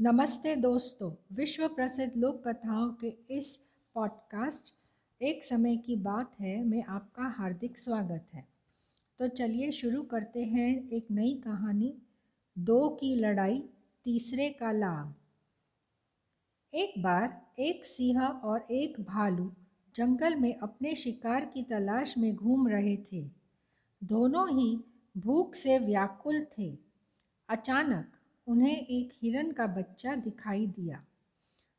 नमस्ते दोस्तों विश्व प्रसिद्ध लोक कथाओं के इस पॉडकास्ट, एक समय की बात है, में आपका हार्दिक स्वागत है। तो चलिए शुरू करते हैं एक नई कहानी, दो की लड़ाई, तीसरे का लाभ। एक बार एक सिंह और एक भालू जंगल में अपने शिकार की तलाश में घूम रहे थे। दोनों ही भूख से व्याकुल थे। अचानक उन्हें एक हिरन का बच्चा दिखाई दिया।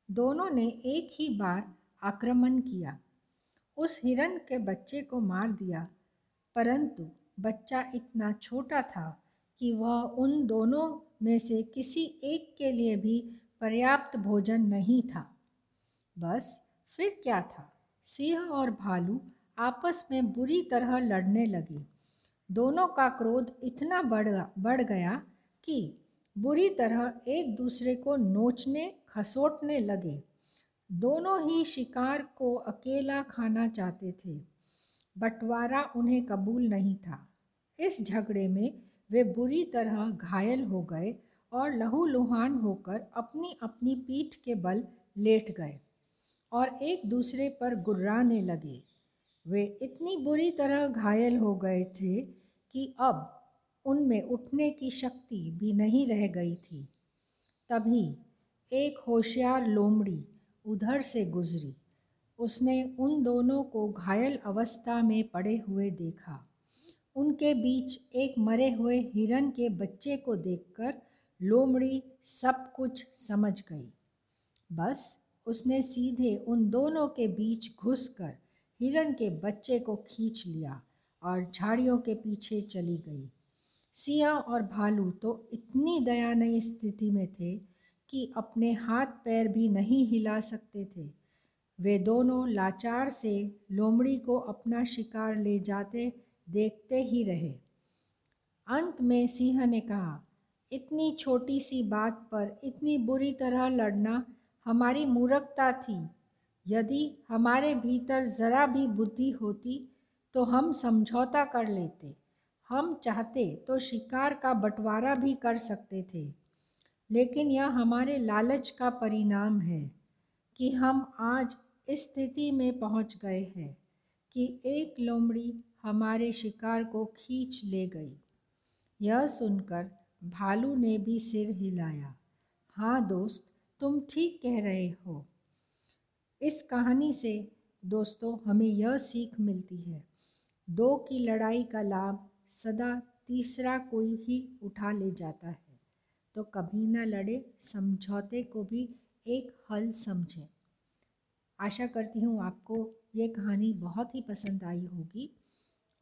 दोनों ने एक ही बार आक्रमण किया। उस हिरन के बच्चे को मार दिया, परंतु बच्चा इतना छोटा था कि वह उन दोनों में से किसी एक के लिए भी पर्याप्त भोजन नहीं था। बस फिर क्या था? सिंह और भालू आपस में बुरी तरह लड़ने लगे। दोनों का क्रोध इतना बढ़ बढ़ गया कि बुरी तरह एक दूसरे को नोचने, खसोटने लगे। दोनों ही शिकार को अकेला खाना चाहते थे। बंटवारा उन्हें कबूल नहीं था। इस झगड़े में वे बुरी तरह घायल हो गए और लहूलुहान होकर अपनी अपनी पीठ के बल लेट गए और एक दूसरे पर गुर्राने लगे। वे इतनी बुरी तरह घायल हो गए थे कि अब उनमें उठने की शक्ति भी नहीं रह गई थी। तभी एक होशियार लोमड़ी उधर से गुजरी। उसने उन दोनों को घायल अवस्था में पड़े हुए देखा। उनके बीच एक मरे हुए हिरन के बच्चे को देखकर लोमड़ी सब कुछ समझ गई। बस उसने सीधे उन दोनों के बीच घुसकर हिरन के बच्चे को खींच लिया और झाड़ियों के पीछे चली गई। सिया और भालू तो इतनी दयानीय स्थिति में थे कि अपने हाथ पैर भी नहीं हिला सकते थे। वे दोनों लाचार से लोमड़ी को अपना शिकार ले जाते देखते ही रहे। अंत में सिंह ने कहा, इतनी छोटी सी बात पर इतनी बुरी तरह लड़ना हमारी मूर्खता थी। यदि हमारे भीतर ज़रा भी बुद्धि होती तो हम समझौता कर लेते। हम चाहते तो शिकार का बंटवारा भी कर सकते थे, लेकिन यह हमारे लालच का परिणाम है कि हम आज इस स्थिति में पहुँच गए हैं कि एक लोमड़ी हमारे शिकार को खींच ले गई। यह सुनकर भालू ने भी सिर हिलाया। हाँ दोस्त, तुम ठीक कह रहे हो। इस कहानी से दोस्तों हमें यह सीख मिलती है। दो की लड़ाई का लाभ सदा तीसरा कोई ही उठा ले जाता है। तो कभी ना लड़े, समझौते को भी एक हल समझें। आशा करती हूँ आपको ये कहानी बहुत ही पसंद आई होगी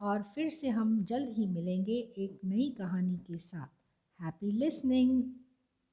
और फिर से हम जल्द ही मिलेंगे एक नई कहानी के साथ। Happy listening